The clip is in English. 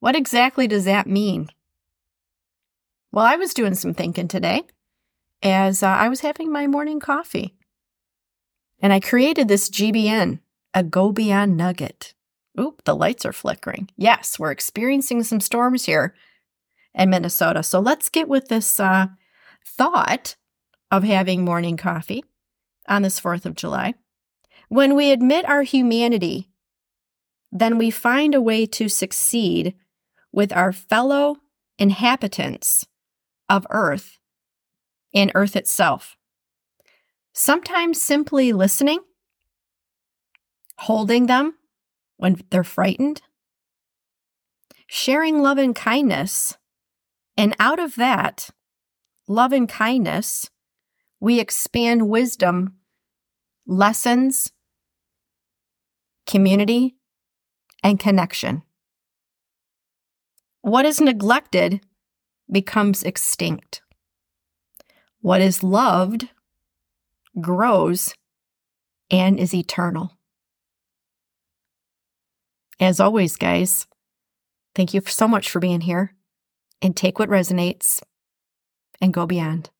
What exactly does that mean? Well, I was doing some thinking today as uh, I was having my morning coffee. And I created this GBN, a Go Beyond Nugget. Oop, the lights are flickering. Yes, we're experiencing some storms here in Minnesota. So let's get with this uh, thought of having morning coffee on this 4th of July. When we admit our humanity, then we find a way to succeed with our fellow inhabitants of Earth and Earth itself. Sometimes simply listening, holding them when they're frightened, sharing love and kindness, and out of that, love and kindness, we expand wisdom, lessons, community, and connection. What is neglected becomes extinct. What is loved grows and is eternal. As always, guys, thank you so much for being here and take what resonates and go beyond.